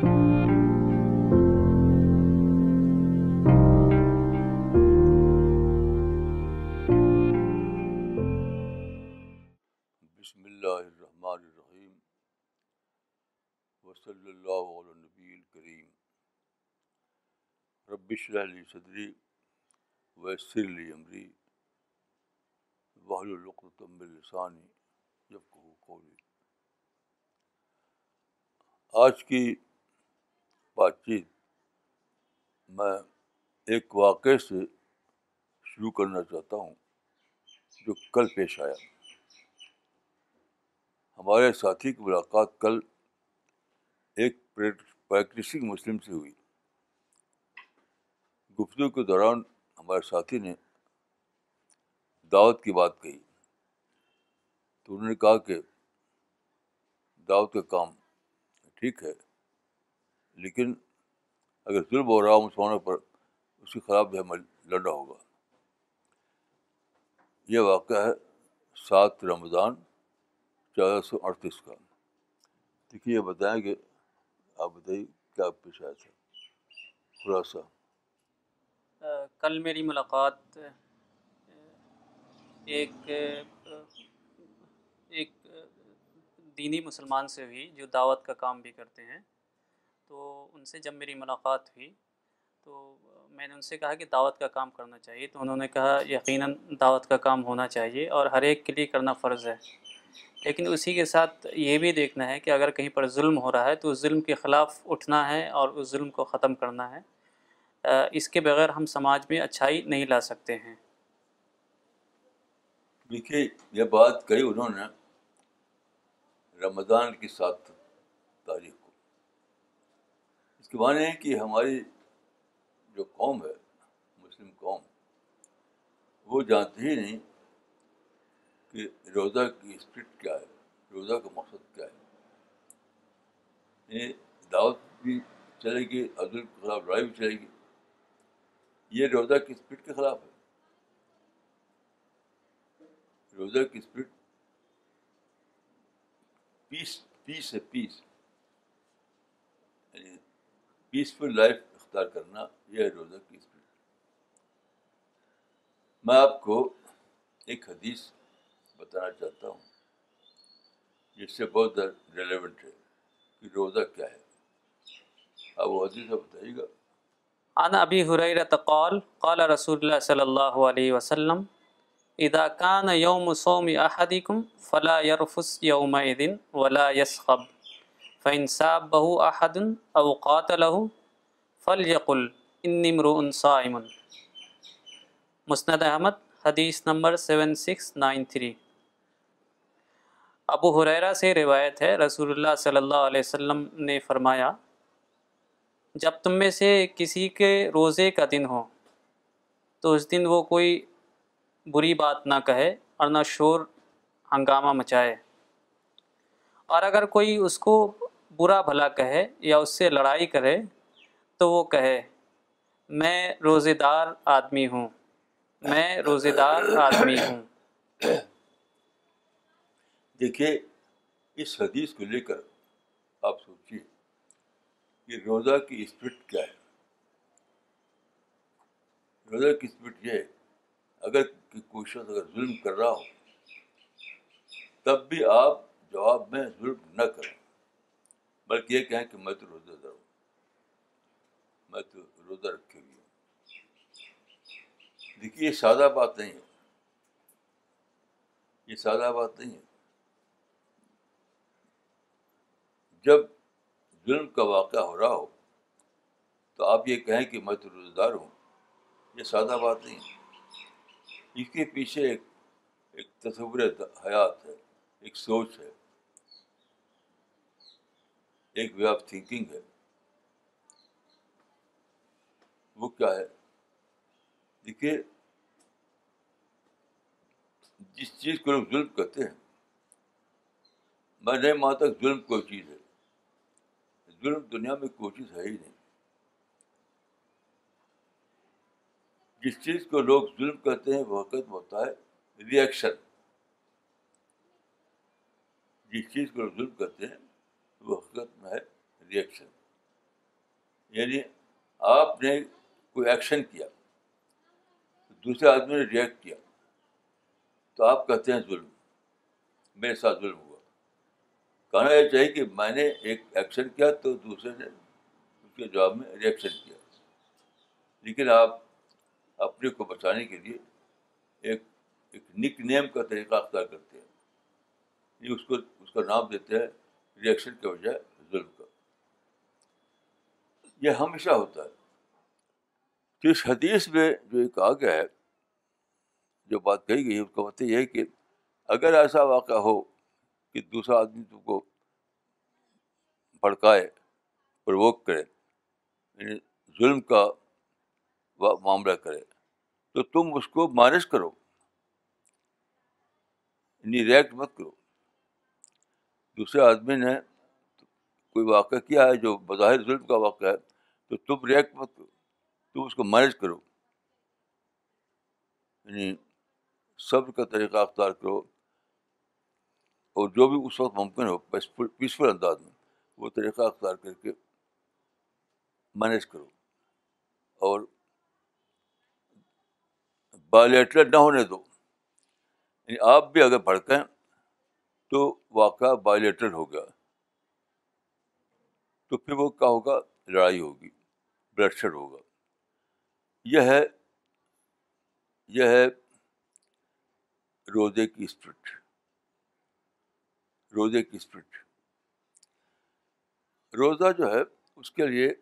بسم اللہ الرحمن الرحیم وصلی اللہ علیہ نبی الکریم ربش علی صدری ویسر علی عمری وحل القتم السانی جب کہو قولی آج کی بات چیت میں ایک واقعے سے شروع کرنا چاہتا ہوں جو کل پیش آیا۔ ہمارے ساتھی کی ملاقات کل ایک پریکٹسنگ مسلم سے ہوئی۔ گفتگو کے دوران ہمارے ساتھی نے دعوت کی بات کہی۔ تو انہوں نے کہا کہ دعوت کا کام ٹھیک ہے۔ لیکن اگر ظلم ہو رہا مسلمانوں پر اس کے خلاف بھی ہمیں لڑنا ہوگا۔ یہ واقعہ ہے سات رمضان چودہ سو اڑتیس کا۔ دیکھیے، یہ بتائیں کہ آپ بتائیے کیا پیش آیا تھا؟ خلاصہ۔ کل میری ملاقات ایک ایک دینی مسلمان سے ہوئی جو دعوت کا کام بھی کرتے ہیں۔ تو ان سے جب میری ملاقات ہوئی تو میں نے ان سے کہا کہ دعوت کا کام کرنا چاہیے تو انہوں نے کہا یقیناً دعوت کا کام ہونا چاہیے اور ہر ایک کے لیے کرنا فرض ہے۔ لیکن اسی کے ساتھ یہ بھی دیکھنا ہے کہ اگر کہیں پر ظلم ہو رہا ہے تو اس ظلم کے خلاف اٹھنا ہے اور اس ظلم کو ختم کرنا ہے۔ اس کے بغیر ہم سماج میں اچھائی نہیں لا سکتے ہیں۔ دیکھیے، یہ بات کہی انہوں نے، رمضان کی سات تاریخ۔ کے معنی ہے کہ ہماری جو قوم ہے، مسلم قوم، وہ جانتے ہی نہیں کہ روزہ کی اسپرٹ کیا ہے، روزہ کا مقصد کیا ہے۔ یعنی دعوت بھی چلے گی، عدل کے خلاف لڑائی بھی چلے گی۔ یہ روزہ کی اسپرٹ کے خلاف ہے۔ روزہ کی اسپرٹ پیس پیس ہے پیس یعنی پیسفل لائف اختیار کرنا یہ ہے روزہ کی اسپرٹ میں آپ کو ایک حدیث بتانا چاہتا ہوں، جس سے بہت ریلیونٹ ہے کہ روزہ کیا ہے۔ آپ وہ حدیث بتائیے گا۔ عن ابی حریرت قال قال رسول اللہ صلی اللہ علیہ وسلم، اذا كان يوم صوم احدكم فلا يرفس يومئذ ولا يسخب فان سابه احد او قاتله فليقل اني امرؤ صائم۔ مسند احمد، حدیث number seven six nine three. ابو حریرہ سے روایت ہے، رسول اللہ صلی اللہ علیہ وسلم نے فرمایا، جب تم میں سے کسی کے روزے کا دن ہو، تو اس دن وہ کوئی بری بات نہ کہے اور نہ شور ہنگامہ مچائے۔ اور اگر کوئی اس کو برا بھلا کہے یا اس سے لڑائی کرے تو وہ کہے، میں روزے دار آدمی ہوں، میں روزے دار آدمی ہوں۔ دیکھیے، اس حدیث کو لے کر آپ سوچیے کہ روزہ کی اسپرٹ کیا ہے؟ روزہ کی اسپرٹ یہ ہے، اگر کوئی شخص اگر ظلم کر رہا ہو، تب بھی آپ جواب میں ظلم نہ کریں۔ بلکہ یہ کہیں کہ میں تو روزہ دار ہوں میں تو روزہ رکھے ہوئی ہوں۔ دیکھیے، یہ سادہ بات نہیں ہے۔ یہ سادہ بات نہیں ہے۔ جب ظلم کا واقعہ ہو رہا ہو، تو آپ یہ کہیں کہ میں تو روزہ دار ہوں۔ یہ سادہ بات نہیں ہے۔ اس کے پیچھے ایک ایک تصور حیات ہے، ایک سوچ ہے۔ ایک وے آف تھنکنگ ہے۔ وہ کیا ہے؟ دیکھیے، جس چیز کو لوگ ظلم کرتے ہیں میں نہیں مانتا ظلم کوئی چیز ہے۔ ظلم دنیا میں کوئی چیز ہے ہی نہیں۔ جس چیز کو لوگ ظلم کہتے ہیں، وہ حقیقت ہوتا ہے ریئیکشن جس چیز کو لوگ ظلم کرتے ہیں حقیقت میں ہے ریئیکشن یعنی آپ نے کوئی ایکشن کیا، دوسرے آدمی نے ریئیکٹ کیا، تو آپ کہتے ہیں ظلم، میرے ساتھ ظلم ہوا۔ کہنا یہ چاہیے کہ میں نے ایک ایکشن کیا تو دوسرے نے اس کے جواب میں ریئیکشن کیا۔ لیکن آپ اپنے کو بچانے کے لیے ایک ایک نک نیم کا طریقہ اختیار کرتے ہیں۔ یہ اس کو، اس کا نام دیتے ہیں ریئیکشن کے بجائے ظلم کا۔ یہ ہمیشہ ہوتا ہے۔ تو اس حدیث میں جو ایک کہا گیا ہے، جو بات کہی گئی ہے، اس کا مطلب یہ ہے کہ اگر ایسا واقعہ ہو کہ دوسرا آدمی تم کو بھڑکائے پروک کرے یعنی ظلم کا معاملہ کرے، تو تم اس کو مانش کرو۔ یعنی ریئیکٹ مت کرو۔ دوسرے آدمی نے کوئی واقعہ کیا ہے جو بظاہر ظلم کا واقعہ ہے، تو تم ریئیکٹ مت کرو، تم اس کو مینج کرو۔ یعنی صبر کا طریقہ اختیار کرو۔ اور جو بھی اس وقت ممکن ہو پیسفل انداز میں وہ طریقہ اختیار کر کے مینیج کرو۔ اور بایولیٹر نہ ہونے دو۔ یعنی آپ بھی اگر بھڑکیں تو واقعہ بایولیٹر ہو گیا۔ تو پھر وہ کیا ہوگا؟ لڑائی ہوگی بلڈ شیڈ ہوگا۔ یہ ہے یہ ہے روزے کی اسپرٹ روزے کی اسپرٹ روزہ جو ہے، اس کے لیے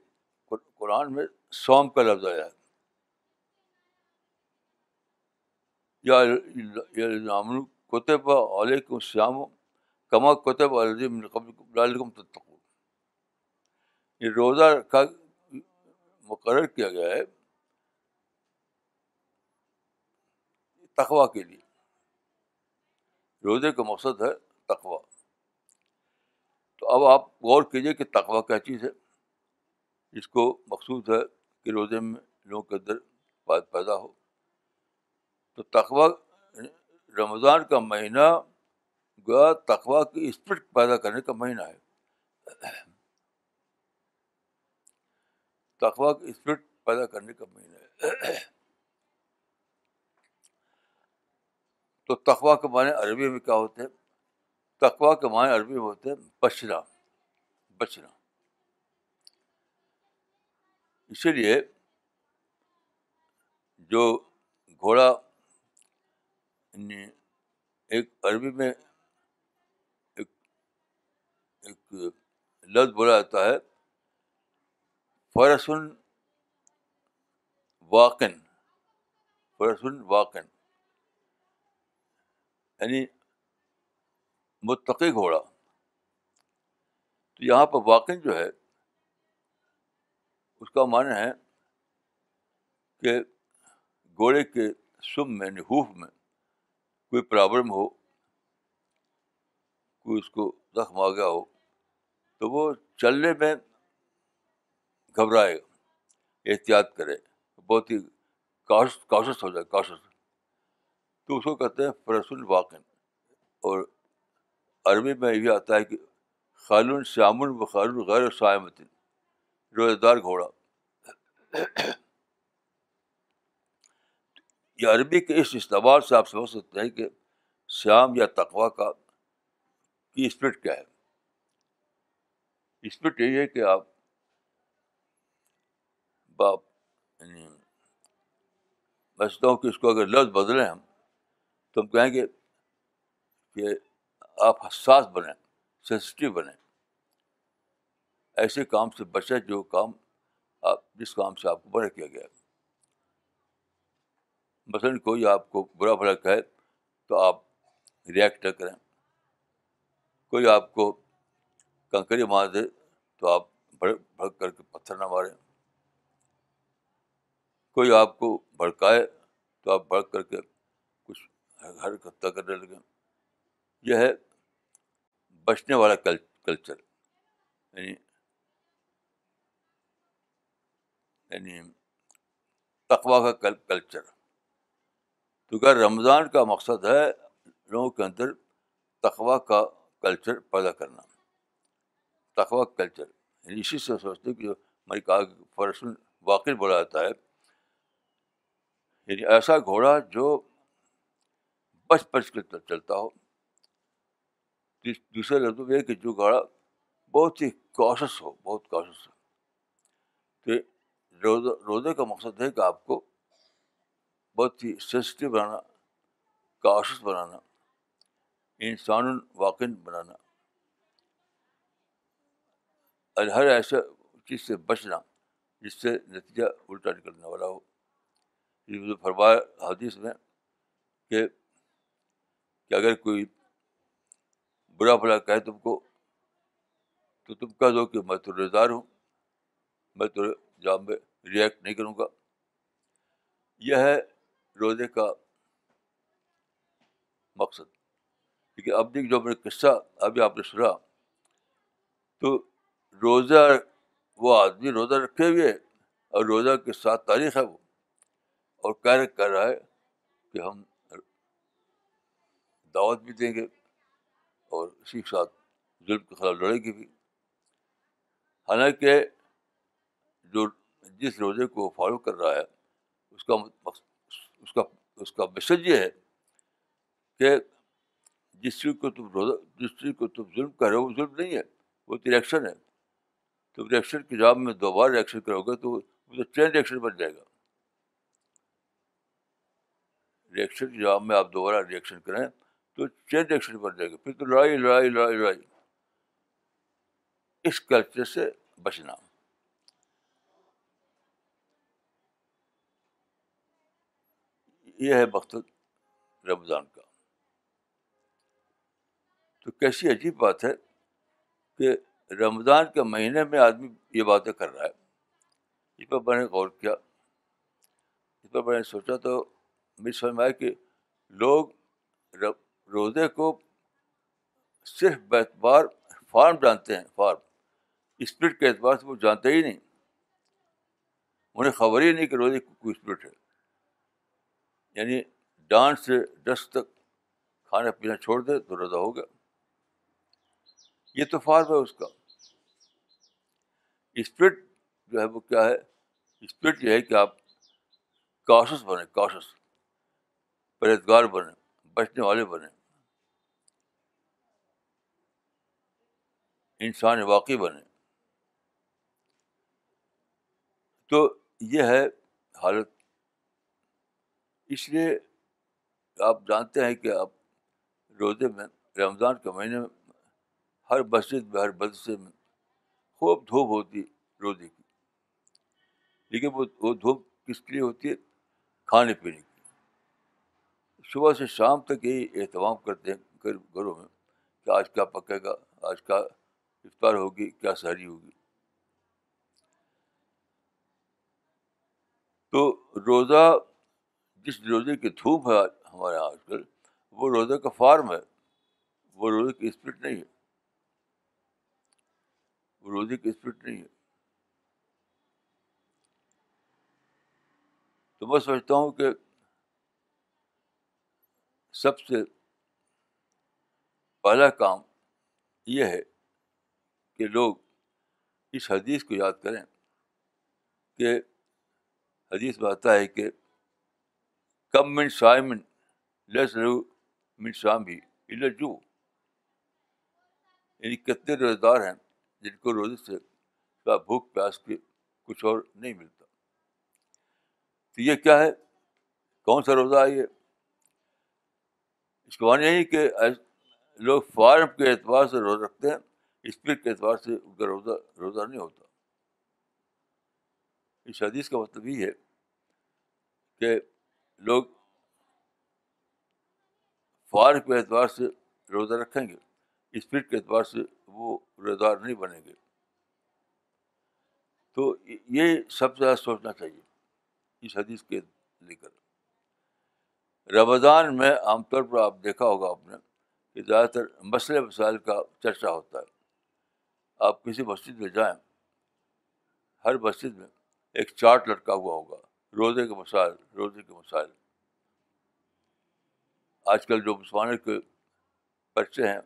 قرآن میں سوم کا لفظ آیا ہے۔ یا کوتب علیہ شیام کما کوتب علیکم تتقو یہ روزہ کا مقرر کیا گیا ہے تقوا کے لیے۔ روزے کا مقصد ہے تقوا تو اب آپ غور کیجیے کہ تقوا کیا چیز ہے۔ جس کو مقصود ہے کہ روزے میں لوگوں کے اندر بات پیدا ہو۔ تو تقوا رمضان کا مہینہ گیا تقوا کی اسپرٹ پیدا کرنے کا مہینہ ہے۔ تقوا کی اسپرٹ پیدا کرنے کا مہینہ ہے۔ تو تقوا کے معنی عربی میں کیا ہوتے ہیں؟ تقوا کے معنی عربی میں ہوتے ہیں بچنا۔ بچنا۔ اسی لیے جو گھوڑا یعنی ایک عربی میں ایک ایک لفظ بولا جاتا ہے، فرسن واقن فرسن واقن یعنی متقی گھوڑا۔ تو یہاں پر واقع جو ہے، اس کا معنی ہے کہ گھوڑے کے سم میں نحوف یعنی میں کوئی پرابلم ہو، کوئی اس کو زخم آ گیا ہو تو وہ چلنے میں گھبرائے احتیاط کرے، بہت ہی کاشس ہو جائے کاشس تو اس کو کہتے ہیں فرس الواقن اور عربی میں یہ آتا ہے کہ خالون شامن و خالون غیر سائمتن روزہ دار گھوڑا۔ یہ عربی کے اس استعمال سے آپ سمجھ سکتے ہیں کہ شام یا تقوا کا کی اسپرٹ کیا ہے۔ اسپرٹ یہی ہے کہ آپ باپ یعنی میں سمجھتا ہوں کہ اس کو اگر لفظ بدلیں ہم، تو ہم کہیں گے کہ آپ حساس بنیں سینسٹیو بنیں۔ ایسے کام سے بچیں جو کام آپ، جس کام سے آپ کو بڑا کیا گیا۔ مثلاً کوئی آپ کو برا بھلا کہے تو آپ ریئیکٹ نہ کریں۔ کوئی آپ کو کنکری مار دے تو آپ بھڑک بھڑک کر کے پتھر نہ ماریں۔ کوئی آپ کو بھڑکائے تو آپ بھڑک کر کے حرکت کرنے لگے یہ ہے بچنے والا کلچر۔ یعنی یعنی تقوا کا کلچر۔ تو اگر رمضان کا مقصد ہے لوگوں کے اندر تقوا کا کلچر پیدا کرنا؟ تقوا کلچر۔ یعنی اسی سے سوچتے کہ جو میں نے کہا کہ فرسن واقع بولا جاتا ہے۔ یعنی ایسا گھوڑا جو بچ بچ کے چلتا ہو۔ دوسرے لفظوں میں کہ جو گھوڑا بہت ہی کوشش ہو، بہت کوشش ہو۔ تو روزہ روزے کا مقصد ہے کہ آپ کو بہت ہی سینسٹیو بنانا کاشس بنانا انسان واقع بنانا۔ اور ہر ایسا چیز سے بچنا جس سے نتیجہ الٹا نکلنے والا ہو۔ فرمایا حدیث میں کہ کہ اگر کوئی برا بھلا کہے تم کو، تو تم کہہ دو کہ میں تو رضار ہوں، میں تو جاب میں ریئیکٹ نہیں کروں گا۔ یہ ہے روزے کا مقصد۔ کیونکہ اب دیکھ جو میں نے قصہ ابھی آپ نے سنا، تو روزہ وہ آدمی روزہ رکھے ہوئے اور روزہ کے ساتھ تاریخ ہے وہ اور کہہ کر رہا ہے کہ ہم دعوت بھی دیں گے اور اسی کے ساتھ ظلم کے خلاف لڑیں گے بھی۔ حالانکہ جو جس روزے کو فالو کر رہا ہے، اس کا اس کا اس کا میسج یہ ہے کہ جس چیز کو تم روزہ، جس چیز کو تم ظلم کر رہے ہو، وہ ظلم نہیں ہے، وہ تو ریئیکشن ہے۔ تو ریئیکشن کے جواب میں دوبارہ ریئیکشن کرو گے تو وہ تو چین ریئیکشن بن جائے گا۔ ریئیکشن کے جواب میں آپ دوبارہ ریئیکشن کریں تو چین ریئیکشن بن جائے گا۔ پھر تو لڑائی لڑائی لڑائی لڑائی۔ اس کلچر سے بچنا۔ یہ ہے مقصد رمضان کا۔ تو کیسی عجیب بات ہے کہ رمضان کے مہینے میں آدمی یہ باتیں کر رہا ہے۔ اس پر میں نے غور کیا۔ اس پر میں نے سوچا تو میری سمجھ میں آیا کہ لوگ روزے کو صرف اعتبار فارم جانتے ہیں، فارم۔ اسپرٹ کے اعتبار سے وہ جانتے ہی نہیں۔ انہیں خبر ہی نہیں کہ روزے کوئی اسپرٹ ہے۔ یعنی ڈانس سے ڈس تک کھانا پینا چھوڑ دے تو روزہ ہو گیا۔ یہ تو فارم ہے اس کا۔ اسپرٹ جو ہے وہ کیا ہے؟ اسپرٹ یہ ہے کہ آپ کاشس بنے کاشس پرہیزگار بنے بچنے والے بنے انسان واقعی بنے تو یہ ہے حالت۔ اس لیے آپ جانتے ہیں کہ آپ روزے میں، رمضان کے مہینے میں ہر مسجد میں، ہر مدرسے میں خوب دھوپ ہوتی ہے روزے کی۔ لیکن وہ وہ دھوپ کس کے لیے ہوتی ہے؟ کھانے پینے کی صبح سے شام تک یہی اہتمام کرتے ہیں گھروں میں کہ آج کیا پکے گا، آج کا افطار ہوگی، کیا سحری ہوگی۔ تو روزہ، جس روزے کی دھوپ ہے ہمارے یہاں آج کل، وہ روزے کا فارم ہے، وہ روزے کی اسپرٹ نہیں ہے۔ وہ روزے کی اسپرٹ نہیں ہے۔ تو میں سمجھتا ہوں کہ سب سے پہلا کام یہ ہے کہ لوگ اس حدیث کو یاد کریں کہ حدیث میں آتا ہے کہ کم من شائمن لس لو من شام بھی جو۔ یعنی کتنے روزے دار ہیں۔ جن کو روزے سے بھوک پیاس کے کچھ اور نہیں ملتا۔ تو یہ کیا ہے؟ کون سا روزہ ہے یہ؟ اس کو معنی یہی کہ لوگ فارم کے اعتبار سے روزہ رکھتے ہیں، اسپرٹ کے اعتبار سے ان کا روزہ روزہ نہیں ہوتا۔ اس حدیث کا مطلب یہ ہے کہ لوگ فارم کے اعتبار سے روزہ رکھیں گے۔ اسپرٹ کے اعتبار سے وہ روزدار نہیں بنیں گے۔ تو یہ سب سے زیادہ سوچنا چاہیے اس حدیث کے لے کر رمضان میں عام طور پر آپ دیکھا ہوگا آپ نے کہ زیادہ تر مسئلے مسائل کا چرچا ہوتا ہے۔ آپ کسی مسجد میں جائیں، ہر مسجد میں ایک چارٹ لٹکا ہوا ہوگا، روزے کے مسائل، روزے کے مسائل۔ آج کل جو مسلمانوں کے بچے ہیں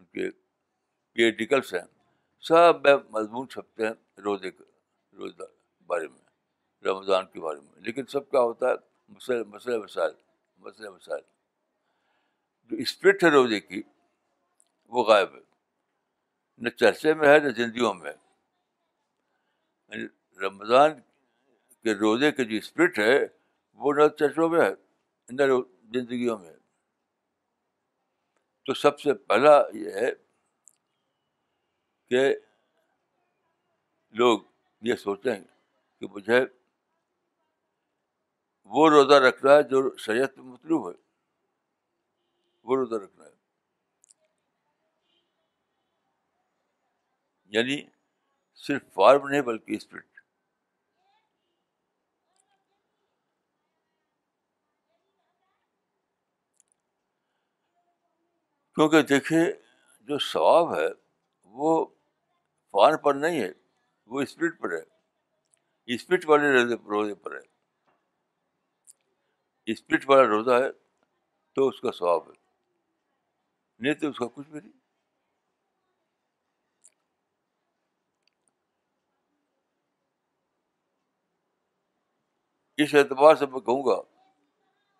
ان کے پیریڈیکلس ہیں۔ سب میں مضمون چھپتے ہیں روزے کے روزہ بارے میں، رمضان کے بارے میں۔ لیکن سب کیا ہوتا ہے؟ مسئلہ مسئلہ مسائل مسئلہ مسائل جو اسپرٹ ہے روزے کی، وہ غائب ہے۔ نہ چرچے میں ہے، نہ زندگیوں میں۔ یعنی رمضان کے روزے کے جو اسپرٹ ہے، وہ نہ چرچوں میں ہے، نہ زندگیوں میں۔ ہے تو سب سے پہلا یہ ہے کہ لوگ یہ سوچیں کہ مجھے وہ روزہ رکھنا ہے جو شریعت میں مطلوب ہے۔ وہ روزہ رکھنا ہے۔ یعنی صرف فارم نہیں بلکہ اسپرٹ کیونکہ دیکھیے جو ثواب ہے وہ فارم پر نہیں ہے، وہ اسپرٹ پر ہے۔ اسپرٹ والے روزے پر ہے۔ اسپرٹ والا روزہ ہے تو اس کا ثواب ہے۔ نہیں تو اس کا کچھ بھی نہیں۔ اس اعتبار سے میں کہوں گا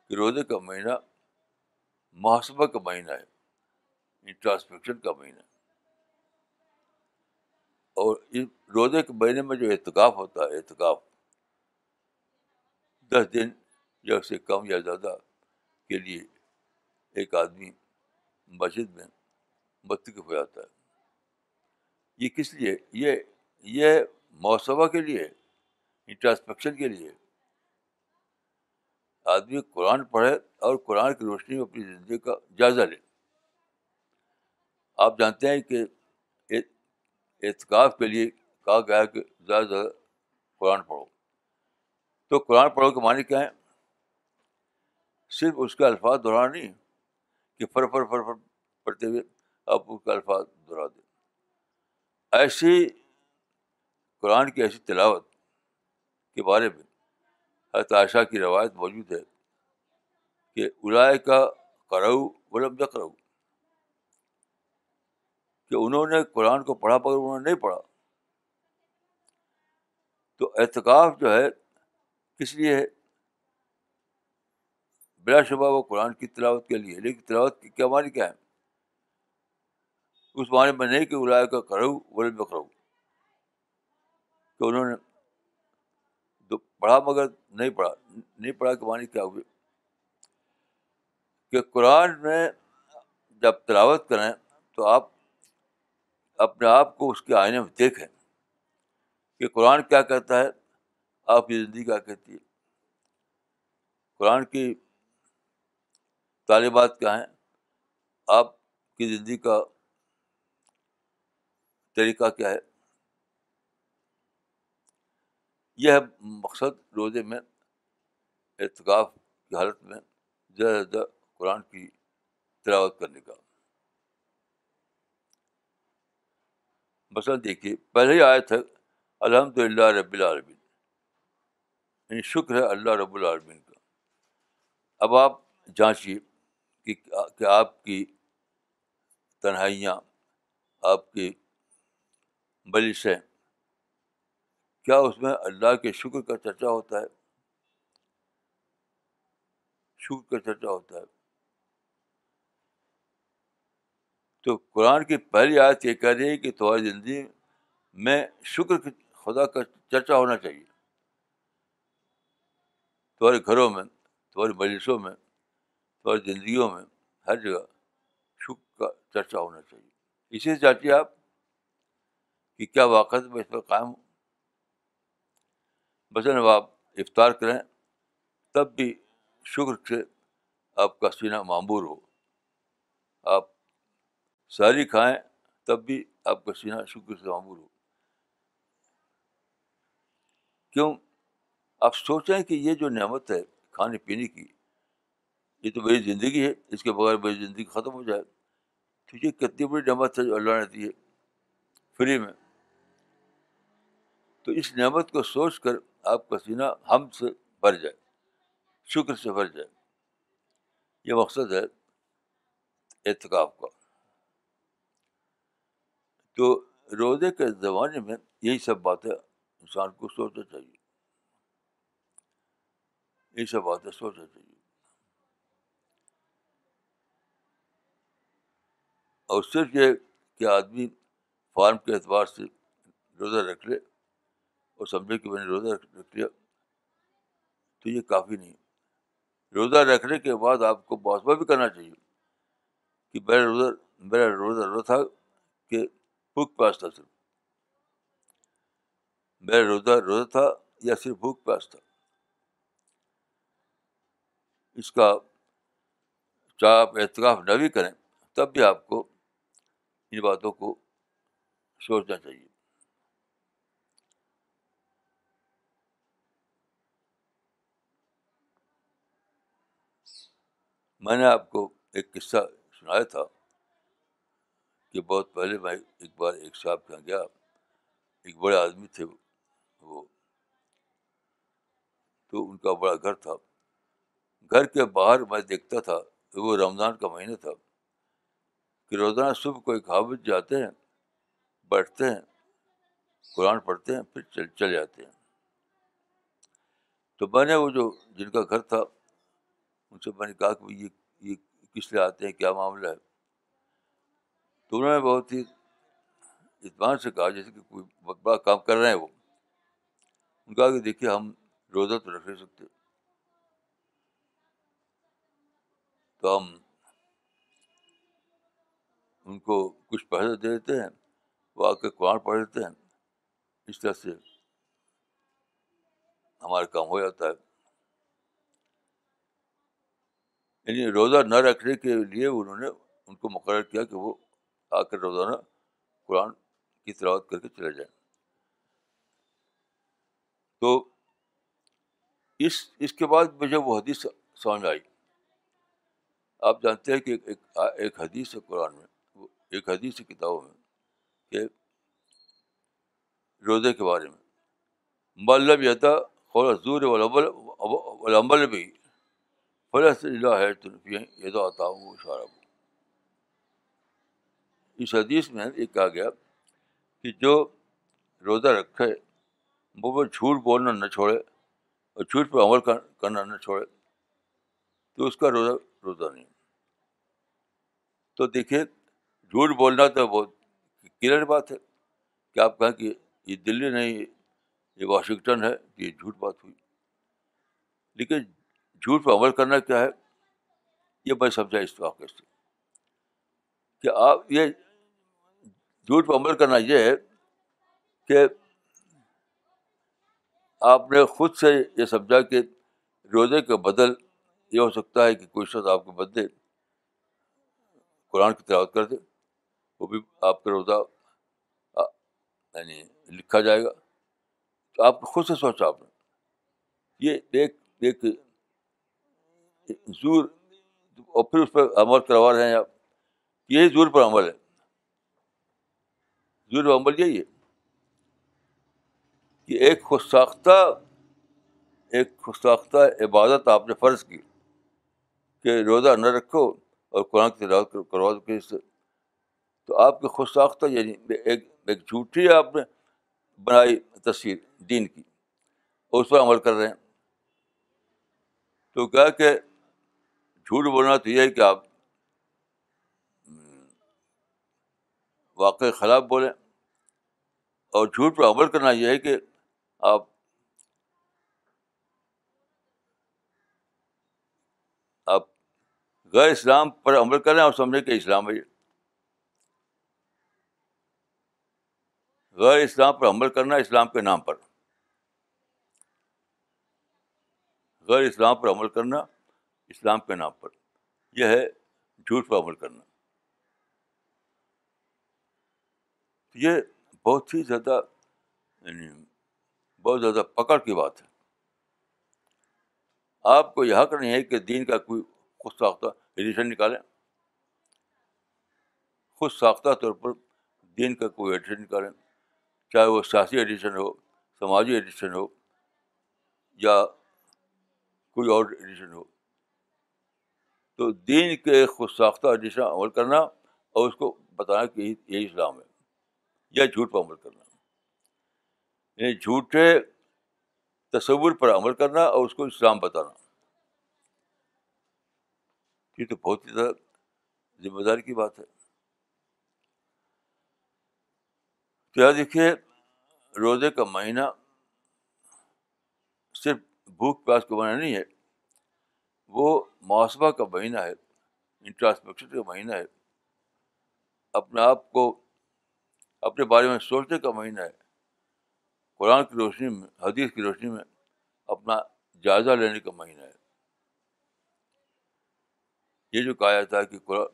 کہ روزے کا مہینہ محاسبہ کا مہینہ ہے۔ انٹراسپیکشن کا مہینہ اور اس روزے کے مہینے میں جو اعتکاف ہوتا ہے، اعتکاف دس دن یا اس سے کم یا زیادہ کے لیے ایک آدمی مسجد میں متقف ہو جاتا ہے۔ یہ کس لیے؟ یہ یہ موسبہ کے لیے انٹراسپیکشن کے لیے۔ آدمی قرآن پڑھے اور قرآن کی روشنی میں اپنی زندگی کا جائزہ لے۔ آپ جانتے ہیں کہ اعتکاف کے لیے کہا گیا کہ زیادہ سے زیادہ قرآن پڑھو۔ تو قرآن پڑھو کے معنی کیا ہے صرف اس کے الفاظ دہرانا نہیں کہ فر فر فر فر پڑھتے ہوئے آپ اس کے الفاظ دہرا دیں۔ ایسی قرآن کی ایسی تلاوت کے بارے میں حضرت عائشہ کی روایت موجود ہے کہ الائے کا کرو ولم نہ کرو کہ انہوں نے قرآن کو پڑھا پر انہوں نے نہیں پڑھا۔ تو اعتکاف جو ہے، کس لیے ہے؟ بلا شبہ وہ قرآن کی تلاوت کے لیے۔ لیکن تلاوت کی کیا معنی کیا ہے؟ اس معنی میں نہیں کہ الائے کا کرو ولم نہ کرو۔ کہ انہوں نے پڑھا مگر نہیں پڑھا۔ نہیں پڑھا کہ معنی کیا ہوئے؟ کہ قرآن میں جب تلاوت کریں تو آپ اپنے آپ کو اس کے آئینے میں دیکھیں کہ قرآن کیا کہتا ہے، آپ کی زندگی کیا کہتی ہے۔ قرآن کی طالبات کیا ہیں؟ آپ کی زندگی کا طریقہ کیا ہے؟ یہ ہے مقصد روزے میں، اعتکاف کی حالت میں، زیادہ سے زیادہ قرآن کی تلاوت کرنے کا۔ مثلاً دیکھیے پہلے ہی آئے تھے الحمد للہ رب العالمین. یعنی شکر ہے اللہ رب العالمین کا۔ اب آپ جانچیے کہ کہ آپ کی تنہائیاں، آپ کی بلشیں کیا اس میں اللہ کے شکر کا چرچا ہوتا ہے؟ شکر کا چرچا ہوتا ہے۔ تو قرآن کی پہلی آیت یہ کہہ رہی ہے کہ تمہاری زندگی میں شکر کی خدا کا چرچا ہونا چاہیے۔ تمہارے گھروں میں، تمہاری مجلسوں میں، تمہاری زندگیوں میں ہر جگہ شکر کا چرچا ہونا چاہیے۔ اسی سے چاہتی آپ کہ کیا واقع میں اس پر قائم ہوں؟ بسن اب آپ افطار کریں، تب بھی شکر سے آپ کا سینہ معمور ہو۔ آپ ساری کھائیں تب بھی آپ کا سینہ شکر سے معمور ہو۔ کیوں؟ آپ سوچیں کہ یہ جو نعمت ہے کھانے پینے کی، یہ تو میری زندگی ہے، اس کے بغیر میری زندگی ختم ہو جائے۔ تو یہ کتنی بڑی نعمت ہے جو اللہ نے دی ہے، فری میں۔ تو اس نعمت کو سوچ کر آپ کا سینہ ہم سے بھر جائے، شکر سے بھر جائے۔ یہ مقصد ہے اعتکاف کا۔ تو روزے کے زمانے میں یہی سب باتیں انسان کو سوچنا چاہیے۔ یہ سب باتیں سوچنا چاہیے۔ اور صرف یہ کہ آدمی فارم کے اعتبار سے روزہ رکھ لے اور سمجھے کہ میں نے روزہ رکھ لیا تو یہ کافی نہیں۔ روزہ رکھنے کے بعد آپ کو محاسبہ بھی کرنا چاہیے کہ میرا روزہ میرا روزہ روزہ تھا کہ بھوک پیاس تھا صرف۔ میرا روزہ روزہ تھا یا صرف بھوک پیاس تھا اس کا چاہے آپ احتکاف نہ بھی کریں تب بھی آپ کو ان باتوں کو سوچنا چاہیے۔ میں نے آپ کو ایک قصہ سنایا تھا۔ کہ بہت پہلے میں ایک بار ایک صاحب کے یہاں گیا۔ ایک بڑے آدمی تھے وہ۔ تو ان کا بڑا گھر تھا۔ گھر کے باہر میں دیکھتا تھا کہ وہ رمضان کا مہینہ تھا۔ کہ روزانہ صبح کوئی حافظ جاتے ہیں، بیٹھتے ہیں، قرآن پڑھتے ہیں، پھر چل چل جاتے ہیں۔ تو میں نے وہ جو جن کا گھر تھا، ان سے میں نے کہا کہ یہ یہ کس لیے آتے ہیں؟ کیا معاملہ ہے؟ تو انہوں نے بہت ہی اطمینان سے کہا، جیسے کہ کوئی بہت بڑا کام کر رہے ہیں وہ۔ ان کہا کہ دیکھیے، ہم روزہ تو رکھ نہیں سکتے۔ تو ہم ان کو کچھ پیسے دے دیتے ہیں، وہ آ کے قرآن پڑھ دیتے ہیں۔ اس طرح سے ہمارا کام ہو جاتا ہے۔ یعنی روزہ نہ رکھنے کے لیے انہوں نے ان کو مقرر کیا کہ وہ آ کر روزانہ قرآن کی تلاوت کر کے چلے جائیں۔ تو اس اس کے بعد مجھے وہ حدیث سمجھ آئی۔ آپ جانتے ہیں کہ ایک ایک حدیث ہے قرآن میں ایک حدیث ہے کتابوں میں کہ روزے کے بارے میں۔ ملب یتا خور حضور والعمل بھی فلس اللہ ہے یہ تو آتا ہوں اشارہ اس حدیث میں یہ کہا گیا کہ جو روزہ رکھے وہ وہ جھوٹ بولنا نہ چھوڑے اور جھوٹ پہ عمل کرنا نہ چھوڑے، تو اس کا روزہ روزہ نہیں۔ تو دیکھیے جھوٹ بولنا تو بہت کلیئر بات ہے کہ آپ کہیں کہ یہ دلی نہیں، یہ واشنگٹن ہے، یہ جھوٹ بات ہوئی۔ لیکن جھوٹ پہ عمل کرنا کیا ہے؟ یہ میں سمجھا اس واقعے سے کہ آپ یہ جھوٹ پہ عمل کرنا یہ ہے کہ آپ نے خود سے یہ سمجھا کہ روزے کے بدل یہ ہو سکتا ہے کہ کوئی شخص آپ کے بدلے قرآن کی تلاوت کر دے، وہ بھی آپ کا روزہ یعنی لکھا جائے گا۔ تو آپ خود سے سوچا آپ نے۔ یہ ایک ایک زور، اور پھر اس پہ عمل کروا رہے ہیں آپ۔ یہی زور پر عمل ہے۔ زور پر عمل یہی ہے۔ کہ ایک خود ساختہ ایک خود ساختہ عبادت آپ نے فرض کی کہ روزہ نہ رکھو اور قرآن کی تلاوت کروا دو کسی سے۔ تو آپ کے خود ساختہ یعنی ایک ایک جھوٹی آپ نے بنائی تصویر دین کی اور اس پر عمل کر رہے ہیں۔ تو کیا کہ جھوٹ بولنا تو یہ ہے کہ آپ واقعی خلاف بولیں اور جھوٹ پر عمل کرنا یہ ہے کہ آپ آپ غیر اسلام پر عمل کریں اور سمجھیں کہ اسلام ہے غیر اسلام پر عمل کرنا اسلام کے نام پر۔ غیر اسلام پر عمل کرنا اسلام کے نام پر۔ یہ ہے جھوٹ پر عمل کرنا۔ یہ بہت ہی زیادہ یعنی بہت زیادہ پکڑ کی بات ہے۔ آپ کو یہ حق نہیں ہے کہ دین کا کوئی خود ساختہ ایڈیشن نکالیں۔ خود ساختہ طور پر دین کا کوئی ایڈیشن نکالیں، چاہے وہ سیاسی ایڈیشن ہو، سماجی ایڈیشن ہو، یا کوئی اور ایڈیشن ہو۔ تو دین کے خود ساختہ ایڈیشن عمل کرنا اور اس کو بتانا کہ یہی اسلام ہے۔ یا جھوٹ پر عمل کرنا۔ یعنی جھوٹے تصور پر عمل کرنا اور اس کو اسلام بتانا۔ یہ تو بہت ہی زیادہ ذمہ داری کی بات ہے۔ کیا دیکھیے، روزے کا مہینہ صرف بھوک پیاس کا مہینہ نہیں ہے، وہ محاسبہ کا مہینہ ہے، انٹراسپیکشن کا مہینہ ہے۔ اپنے آپ کو اپنے بارے میں سوچنے کا مہینہ ہے۔ قرآن کی روشنی میں، حدیث کی روشنی میں اپنا جائزہ لینے کا مہینہ ہے۔ یہ جو کہا جاتا ہے کہ قرآن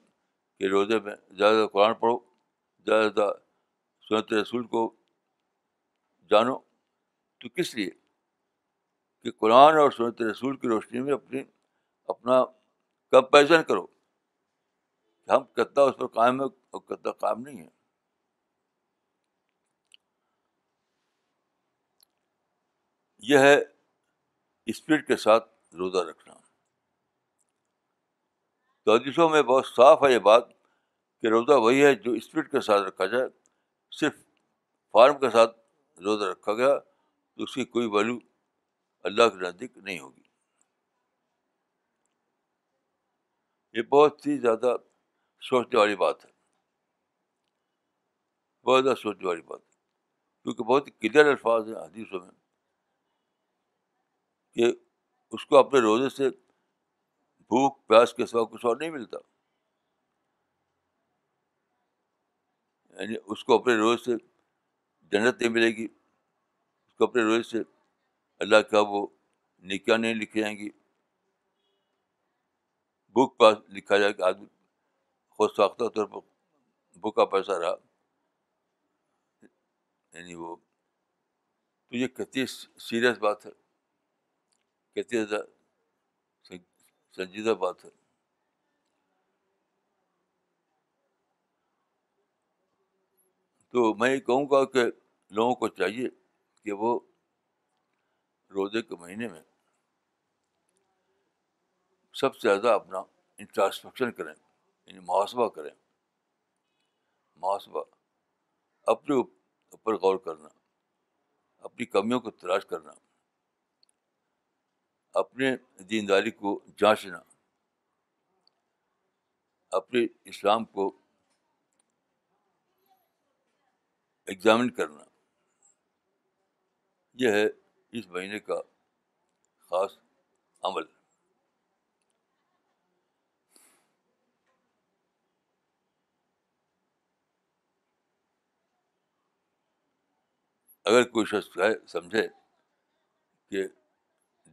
کے روزے میں زیادہ قرآن پڑھو، زیادہ زیادہ سنت رسول کو جانو، تو کس لیے؟ کہ قرآن اور سنت رسول کی روشنی میں اپنی، اپنا کمپیریزن کرو کہ ہم کتنا اس پر قائم ہے اور کتنا قائم نہیں ہے یہ ہے اسپرٹ کے ساتھ روزہ رکھنا۔ تو حدیثوں میں بہت صاف ہے یہ بات کہ روزہ وہی ہے جو اسپرٹ کے ساتھ رکھا جائے، صرف فارم کے ساتھ روزہ رکھا گیا تو اس کی کوئی ویلو اللہ کے نزدیک نہیں ہوگی۔ یہ بہت ہی زیادہ سوچنے والی بات ہے۔ بہت زیادہ سوچنے والی بات ہے۔ کیونکہ بہت ہی کلیئر الفاظ ہیں حدیثوں میں۔ کہ اس کو اپنے روزے سے بھوک، پیاس کے سوا کچھ اور نہیں ملتا۔ یعنی اس کو اپنے روز سے جنت نہیں ملے گی، اس کو اپنے روز سے اللہ کا وہ نکاح نہیں لکھی جائیں گی۔ بک پاس لکھا جائے کہ آدمی خود ساختہ طور پر بک کا پیسہ رہا۔ یعنی وہ تو یہ کتنی سیریس بات ہے۔ کتنی زیادہ سنجیدہ بات ہے۔ تو میں یہ کہوں گا کہ لوگوں کو چاہیے کہ وہ روزے کے مہینے میں سب سے زیادہ اپنا انٹراسپیکشن کریں یعنی محاسبہ کریں۔ محاسبہ، اپنے اوپر غور کرنا، اپنی کمیوں کو تلاش کرنا۔ اپنے دینداری کو جانچنا، اپنے اسلام کو ایگزامن کرنا، یہ ہے اس مہینے کا خاص عمل۔ اگر کوئی شخص سمجھے کہ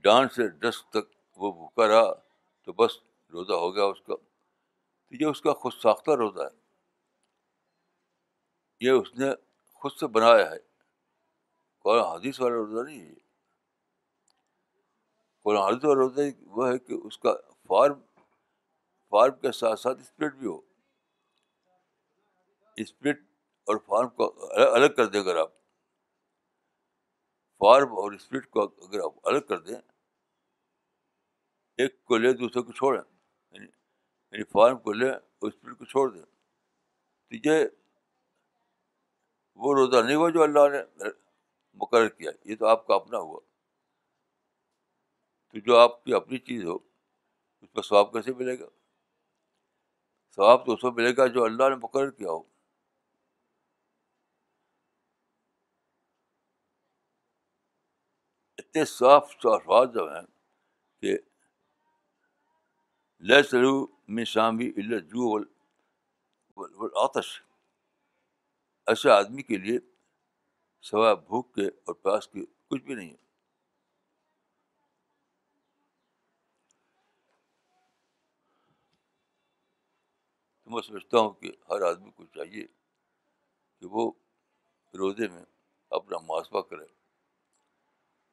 ڈانس سے ڈس تک وہ بھوکا رہا تو بس روزہ ہو گیا اس کا۔ تو یہ اس کا خود ساختہ روزہ ہے۔ یہ اس نے خود سے بنایا ہے۔ قرآن حدیث والا روزہ نہیں ہے قرآن حدیث والا روزہ وہ ہے کہ اس کا فارم فارم کے ساتھ ساتھ اسپرٹ بھی ہو۔ اسپرٹ اور فارم کو الگ کر دیں اگر آپ۔ فارم اور اسپرٹ کو اگر آپ الگ کر دیں ایک کو لے دوسرے کو چھوڑیں یعنی یعنی فارم کو لیں اور اسپرٹ کو چھوڑ دیں تو یہ وہ روزہ نہیں ہوا جو اللہ نے مقرر کیا یہ تو آپ کا اپنا ہوا تو جو آپ کی اپنی چیز ہو اس کا ثواب کیسے ملے گا ثواب تو اس کو ملے گا جو اللہ نے مقرر کیا ہو اتنے صاف الفاظ جو ہیں کہ لو میں شامی جو آتش ایسے آدمی کے لیے سوائے بھوک کے اور پیاس کے کچھ بھی نہیں ہے۔ تو میں سمجھتا ہوں کہ ہر آدمی کو چاہیے کہ وہ روزے میں اپنا محاسبہ کرے،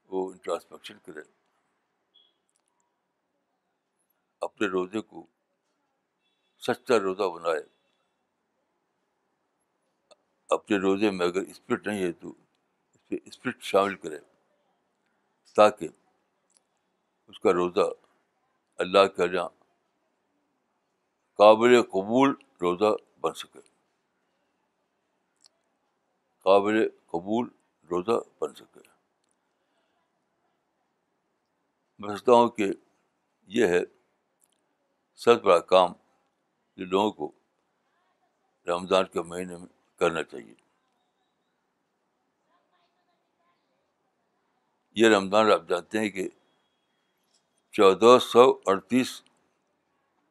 وہ انٹراسپیکشن کرے۔ اپنے روزے کو سچا روزہ بنائے۔ اپنے روزے میں اگر اسپرٹ نہیں ہے تو اس پہ اسپرٹ شامل کرے تاکہ اس کا روزہ اللہ کے یہاں قابل قبول روزہ بن سکے۔ قابل قبول روزہ بن سکے۔ میں سمجھتا ہوں کہ یہ ہے سب بڑا کام جو لوگوں کو رمضان کے مہینے میں کرنا چاہیے۔ یہ رمضان آپ جانتے ہیں کہ چودہ سو اڑتیس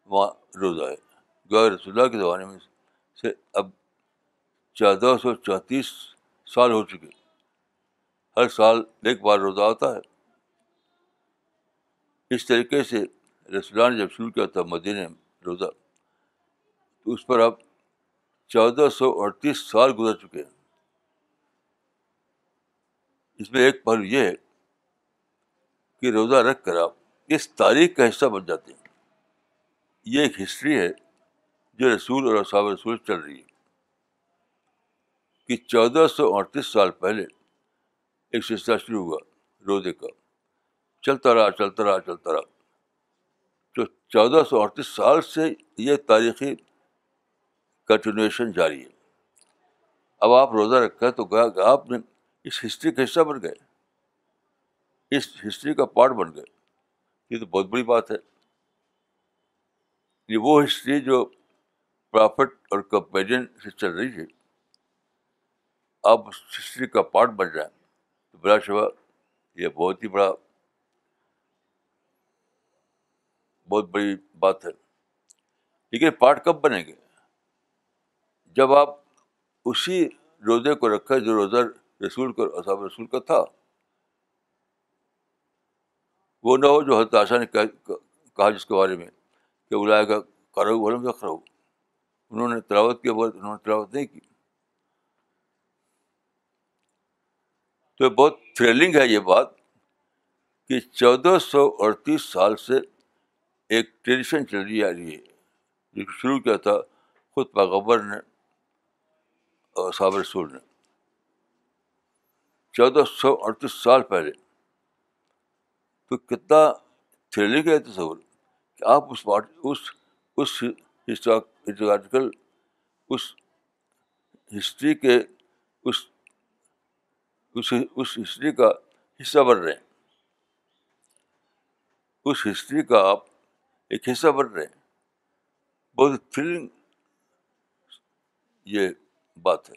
وہاں روزہ ہے۔ گویا رسول اللہ کے زمانے میں سے اب چودہ سو چونتیس سال ہو چکے۔ ہر سال ایک بار روزہ آتا ہے۔ اس طریقے سے رسول جب شروع کیا تھا مدینہ روزہ، تو اس پر اب چودہ سو اڑتیس سال گزر چکے ہیں۔ اس میں ایک پہلو یہ ہے کہ روزہ رکھ کر آپ اس تاریخ کا حصہ بن جاتے ہیں۔ یہ ایک ہسٹری ہے جو رسول اور صحاب رسول چل رہی ہے کہ چودہ سو اڑتیس سال پہلے ایک سلسلہ شروع ہوا روزے کا۔ چلتا رہا چلتا رہا چلتا رہا۔ تو چودہ سو اڑتیس سال سے یہ تاریخی کنٹینویشن جاری ہے۔ اب آپ روزہ رکھا تو آپ نے اس ہسٹری کا حصہ بن گئے۔ اس ہسٹری کا پارٹ بن گئے۔ یہ تو بہت بڑی بات ہے۔ یہ وہ ہسٹری جو پرافٹ اور کمپینین سے چل رہی ہے۔ آپ اس ہسٹری کا پارٹ بن جائیں تو بلا شبہ یہ بہت ہی بڑا بہت بڑی بات ہے۔ لیکن پارٹ کب بنیں گے؟ جب آپ اسی روزے کو رکھا جو روزہ رسول کو، اصحاب رسول کا تھا، وہ نہ ہو جو حضرت آشا نے کہا جس کے بارے میں کہ بلایا گا کرو ولم رکھ رہو انہوں نے تلاوت کے بعد انہوں نے تلاوت نہیں کی۔ تو بہت تھریلنگ ہے یہ بات کہ چودہ سو اڑتیس سال سے ایک ٹریڈیشن چل رہی آ رہی ہے جو شروع کیا تھا خود پیغبر نے اور صابر رسول نے۔ چودہ سو اڑتیس سال پہلے۔ تو کتنا تھریلنگ ہے تصور کہ آپ اس بات اس اس ہسٹوریکل، اس ہسٹری کے، اس اس اس ہسٹری کا حصہ بن رہے ہیں۔ اس ہسٹری کا آپ ایک حصہ بن رہے ہیں۔ بہت تھرلنگ یہ بات ہے۔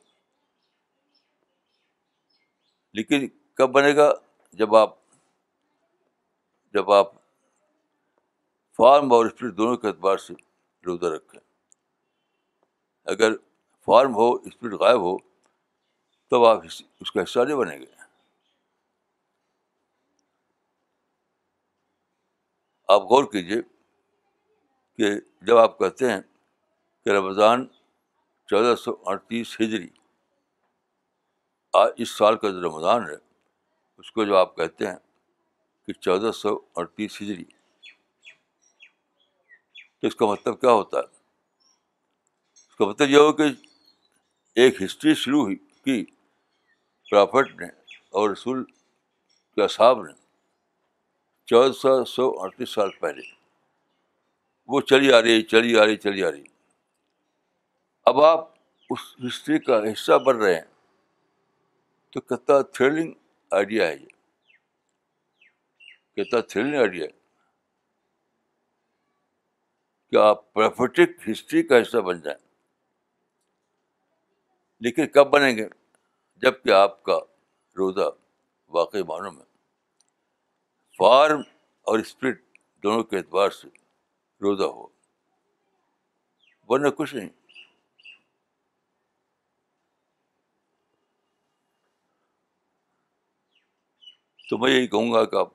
لیکن کب بنے گا؟ جب آپ جب آپ فارم اور اسپرٹ دونوں کے اعتبار سے روزہ رکھیں۔ اگر فارم ہو اسپرٹ غائب ہو، تب آپ اس کا حصہ نہیں بنیں گے۔ آپ غور کیجیے کہ جب آپ کہتے ہیں کہ رمضان چودہ سو اڑتیس ہجری آج اس سال کا جو رمضان ہے، اس کو جو آپ کہتے ہیں کہ چودہ سو اڑتیس ہجری، تو اس کا مطلب کیا ہوتا ہے؟ اس کا مطلب یہ ہو کہ ایک ہسٹری شروع ہوئی کی پرافٹ نے اور رسول کے صاحب نے چودہ سو سو اڑتیس سال پہلے وہ چلی آ رہی، چلی آ رہی، چلی آ رہی۔ اب آپ اس ہسٹری کا حصہ بن رہے ہیں، تو کتنا تھرلنگ آئیڈیا ہے یہ۔ کتنا تھرلنگ آئیڈیا ہے۔ کہ آپ پروفیٹک ہسٹری کا حصہ بن جائیں۔ لیکن کب بنیں گے؟ جبکہ آپ کا روزہ واقعی معنوں میں فارم اور اسپرٹ دونوں کے اعتبار سے روزہ ہو۔ ورنہ کچھ نہیں۔ تو میں یہی کہوں گا کہ آپ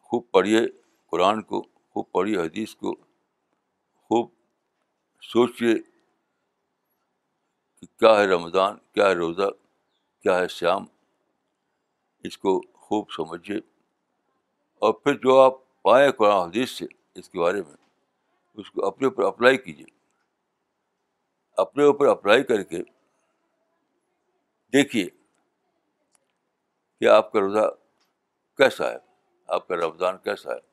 خوب پڑھیے قرآن کو، خوب پڑھیے حدیث کو، خوب سوچیے کہ کیا ہے رمضان، کیا ہے روزہ، کیا ہے شام اس کو خوب سمجھیے۔ اور پھر جو آپ پائیں قرآن حدیث سے اس کے بارے میں، اس کو اپنے اوپر اپلائی کیجیے اپنے اوپر اپلائی کر کے دیکھیے کہ آپ کا روزہ کیسا ہے، آپ کا رمضان کیسا ہے۔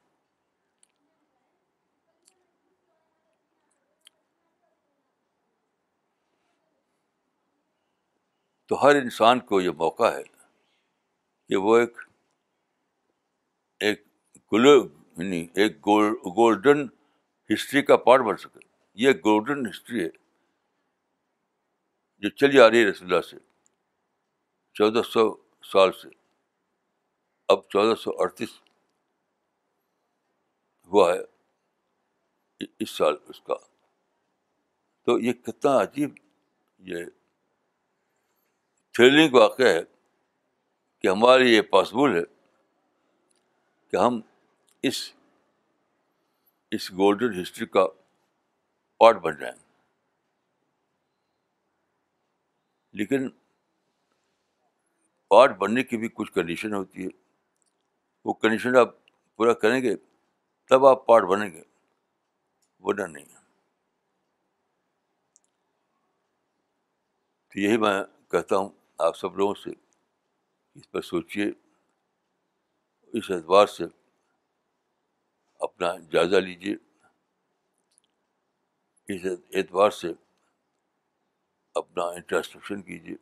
تو ہر انسان کو یہ موقع ہے کہ وہ ایک ایک یعنی ایک گولڈن ہسٹری کا پارٹ بن سکے۔ یہ گولڈن ہسٹری ہے جو چلی آ رہی ہے رسول اللہ سے، چودہ سو سال سے۔ اب چودہ سو اڑتیس ہوا ہے اس سال اس کا۔ تو یہ کتنا عجیب یہ تھریلنگ واقعہ ہے کہ ہمارے یہ پاسبل ہے کہ ہم اس اس گولڈن ہسٹری کا پارٹ بن جائیں۔ لیکن پارٹ بننے کی بھی کچھ کنڈیشن ہوتی ہے۔ وہ کنڈیشن آپ پورا کریں گے، تب آپ پارٹ بنیں گے۔ ورنہ نہیں۔ تو یہی میں کہتا ہوں آپ سب لوگوں سے، اس پر سوچیے اس اعتبار سے اپنا جائزہ لیجیے اس اعتبار سے اپنا انٹرسٹرکشن کیجیے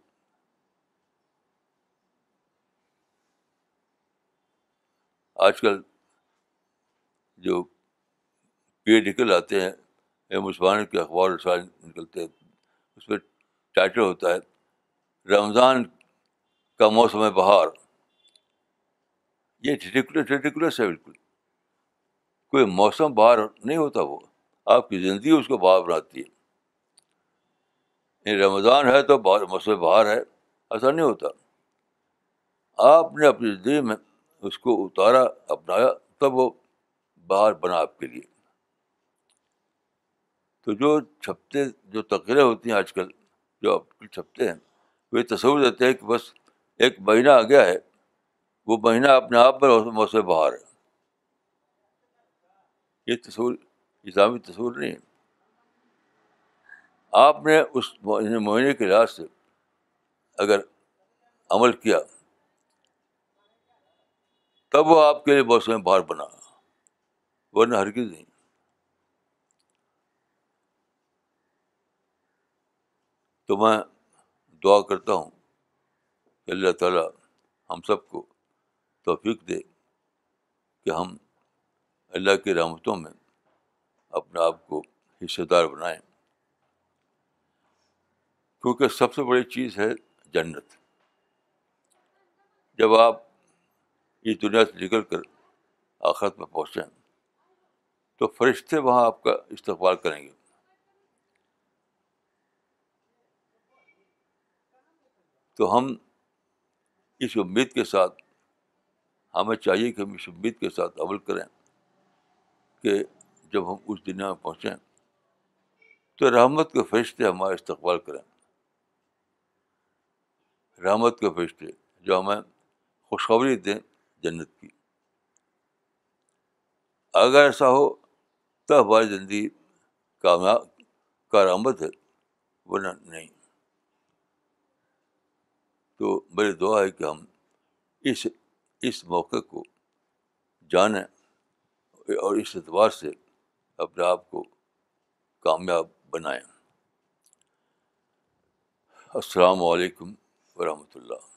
آج کل جو پیڈیکل آتے ہیں یا مسلمان کے اخبار رسائل نکلتے ہیں، اس میں ٹائٹل ہوتا ہے، رمضان کا موسم بہار۔ یہ ریڈیکولس ہے بالکل۔ کوئی موسم بہار نہیں ہوتا وہ۔ آپ کی زندگی اس کو بہار بناتی ہے۔ یعنی رمضان ہے تو باہر، موسم بہار ہے، ایسا نہیں ہوتا۔ آپ نے اپنی زندگی میں اس کو اتارا، اپنایا، تب وہ باہر بنا آپ کے لیے۔ تو جو چھپتے، جو تقریریں ہوتی ہیں آج کل، جو آپ چھپتے ہیں، وہ یہ تصور دیتے ہیں کہ بس ایک مہینہ آ گیا ہے، وہ مہینہ اپنے آپ میں موسم بہار ہے۔ یہ تصور اسلامی تصور نہیں ہے۔ آپ نے اس مہینے کے لحاظ سے اگر عمل کیا، تب وہ آپ کے لیے بہت موسم بہار بنا، ورنہ ہرگز نہیں۔ تو میں دعا کرتا ہوں کہ اللہ تعالیٰ ہم سب کو توفیق دے کہ ہم اللہ کی رحمتوں میں اپنے آپ کو حصے دار بنائیں۔ کیونکہ سب سے بڑی چیز ہے جنت۔ جب آپ اس دنیا سے نکل کر آخرت میں پہنچیں، تو فرشتے وہاں آپ کا استقبال کریں گے۔ تو ہم اس امید کے ساتھ، ہمیں چاہیے کہ ہم اس امید کے ساتھ عمل کریں۔ کہ جب ہم اس دنیا میں پہنچیں تو رحمت کے فرشتے ہمارا استقبال کریں۔ رحمت کے فرشتے جو ہمیں خوشخبری دیں جنت کی۔ اگر ایسا ہو تو ہماری زندگی کامیاب، کارآمد ہے، ورنہ نہیں۔ تو میری دعا ہے کہ ہم اس اس موقع کو جانیں۔ اور اس اعتبار سے اپنے آپ کو کامیاب بنائیں۔ السلام علیکم ورحمۃ اللہ۔